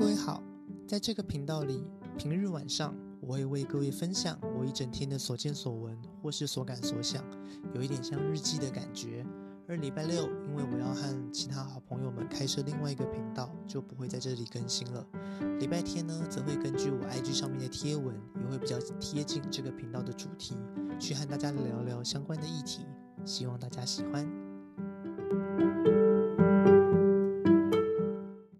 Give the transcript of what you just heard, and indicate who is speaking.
Speaker 1: 各位好在这个频道里平日晚上我会为各位分享我一整天的所见所闻或是所感所想有一点像日记的感觉。而礼拜六因为我要和其他好朋友们开设另外一个频道就不会在这里更新了。礼拜天呢则会根据我 ig 上面的贴文也会比较贴近这个频道的主题去和大家聊聊相关的议题希望大家喜欢。